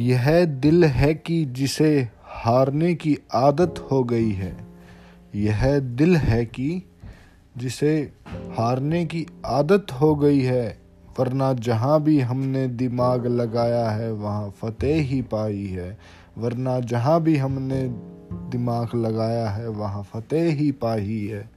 यह दिल है कि जिसे हारने की आदत हो गई है। यह दिल है कि जिसे हारने की आदत हो गई है, वरना जहाँ भी हमने दिमाग लगाया है, वहाँ फतेह ही पाई है। वरना जहाँ भी हमने दिमाग लगाया है, वहाँ फतेह ही पाई है।